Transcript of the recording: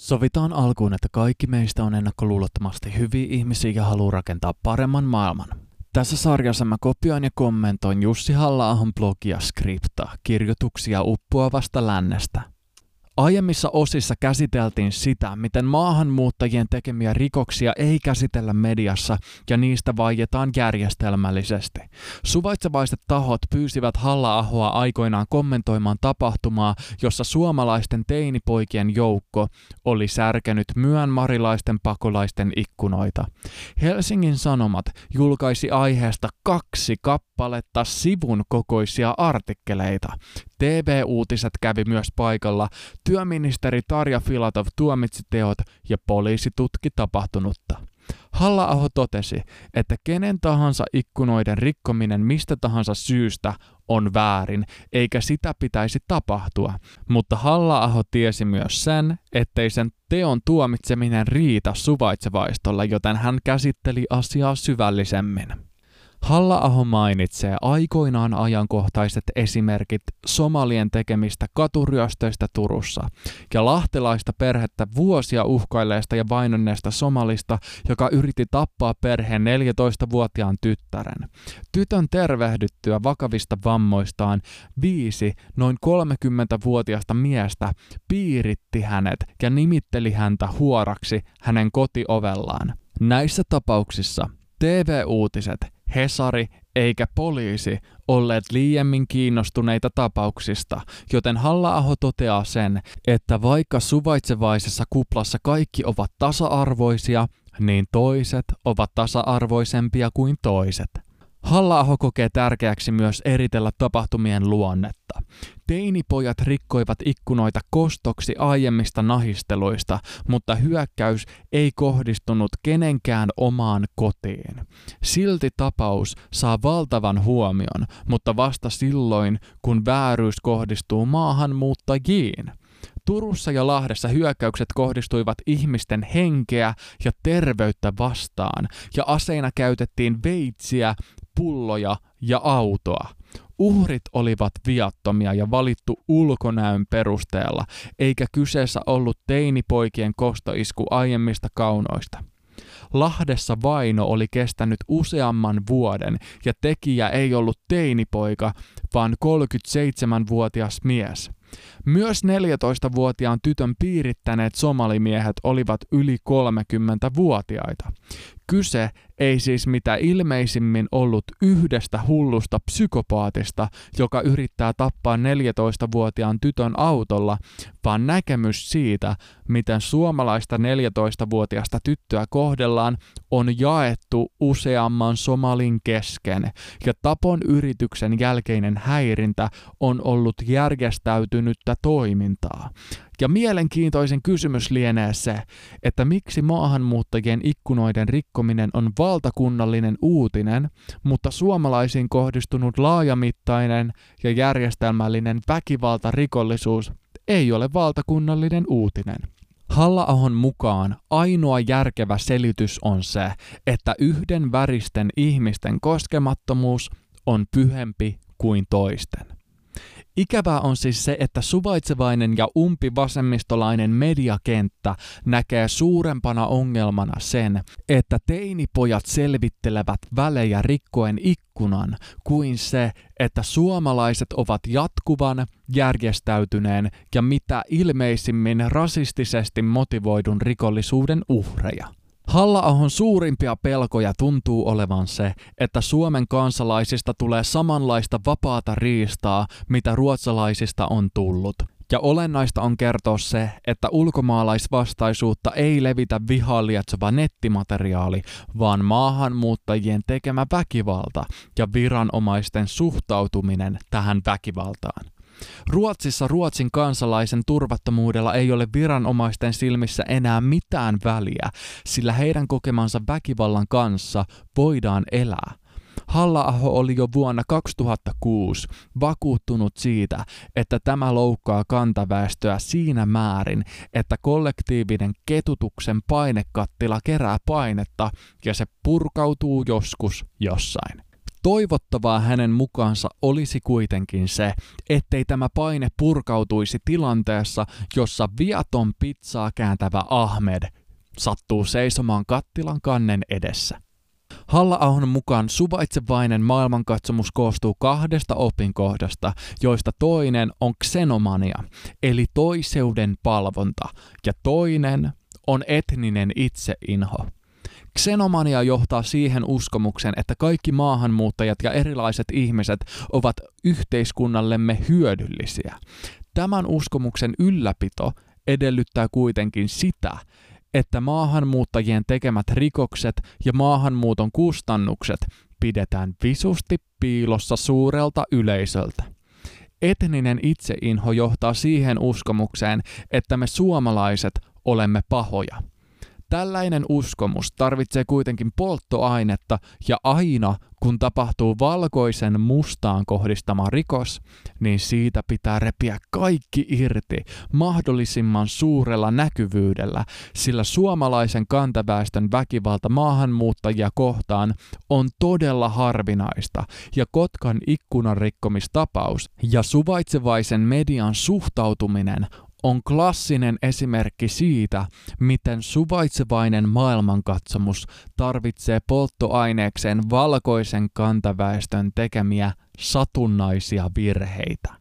Sovitaan alkuun, että kaikki meistä on ennakkoluulottomasti hyviä ihmisiä ja haluaa rakentaa paremman maailman. Tässä sarjassa mä kopioin ja kommentoin Jussi halla blogia Skripta, kirjoituksia uppoavasta lännestä – Aiemmissa osissa käsiteltiin sitä, miten maahanmuuttajien tekemiä rikoksia ei käsitellä mediassa ja niistä vaietaan järjestelmällisesti. Suvaitsevaiset tahot pyysivät Halla-ahoa aikoinaan kommentoimaan tapahtumaa, jossa suomalaisten teinipoikien joukko oli särkenyt myönmarilaisten pakolaisten ikkunoita. Helsingin Sanomat julkaisi aiheesta kaksi kappaletta sivun kokoisia artikkeleita. TV-uutiset kävi myös paikalla, työministeri Tarja Filatov tuomitsi teot ja poliisi tutki tapahtunutta. Halla-aho totesi, että kenen tahansa ikkunoiden rikkominen mistä tahansa syystä on väärin, eikä sitä pitäisi tapahtua. Mutta Halla-aho tiesi myös sen, ettei sen teon tuomitseminen riitä suvaitsevaistolla, joten hän käsitteli asiaa syvällisemmin. Halla-aho mainitsee aikoinaan ajankohtaiset esimerkit somalien tekemistä katuryöstöistä Turussa ja lahtelaista perhettä vuosia uhkailleesta ja vainonneesta somalista, joka yritti tappaa perheen 14-vuotiaan tyttären. Tytön tervehdyttyä vakavista vammoistaan viisi noin 30-vuotiasta miestä piiritti hänet ja nimitteli häntä huoraksi hänen kotiovellaan. Näissä tapauksissa TV-uutiset Hesari eikä poliisi olleet liiemmin kiinnostuneita tapauksista, joten Halla-aho toteaa sen, että vaikka suvaitsevaisessa kuplassa kaikki ovat tasa-arvoisia, niin toiset ovat tasa-arvoisempia kuin toiset. Halla-aho kokee tärkeäksi myös eritellä tapahtumien luonnetta. Teinipojat rikkoivat ikkunoita kostoksi aiemmista nahisteluista, mutta hyökkäys ei kohdistunut kenenkään omaan kotiin. Silti tapaus saa valtavan huomion, mutta vasta silloin, kun vääryys kohdistuu maahanmuuttajiin. Turussa ja Lahdessa hyökkäykset kohdistuivat ihmisten henkeä ja terveyttä vastaan, ja aseina käytettiin veitsiä, pulloja ja autoa. Uhrit olivat viattomia ja valittu ulkonäön perusteella, eikä kyseessä ollut teinipoikien kostoisku aiemmista kaunoista. Lahdessa vaino oli kestänyt useamman vuoden ja tekijä ei ollut teinipoika, vaan 37-vuotias mies. Myös 14-vuotiaan tytön piirittäneet somalimiehet olivat yli 30-vuotiaita. Kyse ei siis mitä ilmeisimmin ollut yhdestä hullusta psykopaatista, joka yrittää tappaa 14-vuotiaan tytön autolla, vaan näkemys siitä, miten suomalaista 14-vuotiaasta tyttöä kohdellaan, on jaettu useamman somalin kesken, ja tapon yrityksen jälkeinen häirintä on ollut järjestäytynyttä toimintaa. Ja mielenkiintoisen kysymys lienee se, että miksi maahanmuuttajien ikkunoiden rikkominen on valtakunnallinen uutinen, mutta suomalaisiin kohdistunut laajamittainen ja järjestelmällinen väkivaltarikollisuus ei ole valtakunnallinen uutinen. Halla-ahon mukaan ainoa järkevä selitys on se, että yhden väristen ihmisten koskemattomuus on pyhempi kuin toisten. Ikävää on siis se, että suvaitsevainen ja umpivasemmistolainen mediakenttä näkee suurempana ongelmana sen, että teinipojat selvittelevät välejä rikkoen ikkunan, kuin se, että suomalaiset ovat jatkuvan, järjestäytyneen ja mitä ilmeisimmin rasistisesti motivoidun rikollisuuden uhreja. Halla-ahon suurimpia pelkoja tuntuu olevan se, että Suomen kansalaisista tulee samanlaista vapaata riistaa, mitä ruotsalaisista on tullut. Ja olennaista on kertoa se, että ulkomaalaisvastaisuutta ei levitä vihaa lietsova nettimateriaali, vaan maahanmuuttajien tekemä väkivalta ja viranomaisten suhtautuminen tähän väkivaltaan. Ruotsissa Ruotsin kansalaisen turvattomuudella ei ole viranomaisten silmissä enää mitään väliä, sillä heidän kokemansa väkivallan kanssa voidaan elää. Halla-aho oli jo vuonna 2006 vakuuttunut siitä, että tämä loukkaa kantaväestöä siinä määrin, että kollektiivinen ketutuksen painekattila kerää painetta ja se purkautuu joskus jossain. Toivottavaa hänen mukaansa olisi kuitenkin se, ettei tämä paine purkautuisi tilanteessa, jossa viaton pizzaa kääntävä Ahmed sattuu seisomaan kattilan kannen edessä. Halla-ahon mukaan suvaitsevainen maailmankatsomus koostuu kahdesta opinkohdasta, joista toinen on xenomania, eli toiseuden palvonta, ja toinen on etninen itseinho. Xenomania johtaa siihen uskomukseen, että kaikki maahanmuuttajat ja erilaiset ihmiset ovat yhteiskunnallemme hyödyllisiä. Tämän uskomuksen ylläpito edellyttää kuitenkin sitä, että maahanmuuttajien tekemät rikokset ja maahanmuuton kustannukset pidetään visusti piilossa suurelta yleisöltä. Etninen itseinho johtaa siihen uskomukseen, että me suomalaiset olemme pahoja – Tällainen uskomus tarvitsee kuitenkin polttoainetta ja aina kun tapahtuu valkoisen mustaan kohdistama rikos, niin siitä pitää repiä kaikki irti mahdollisimman suurella näkyvyydellä, sillä suomalaisen kantaväestön väkivalta maahanmuuttajia kohtaan on todella harvinaista. Ja Kotkan ikkunanrikkomistapaus ja suvaitsevaisen median suhtautuminen on klassinen esimerkki siitä, miten suvaitsevainen maailmankatsomus tarvitsee polttoaineekseen valkoisen kantaväestön tekemiä satunnaisia virheitä.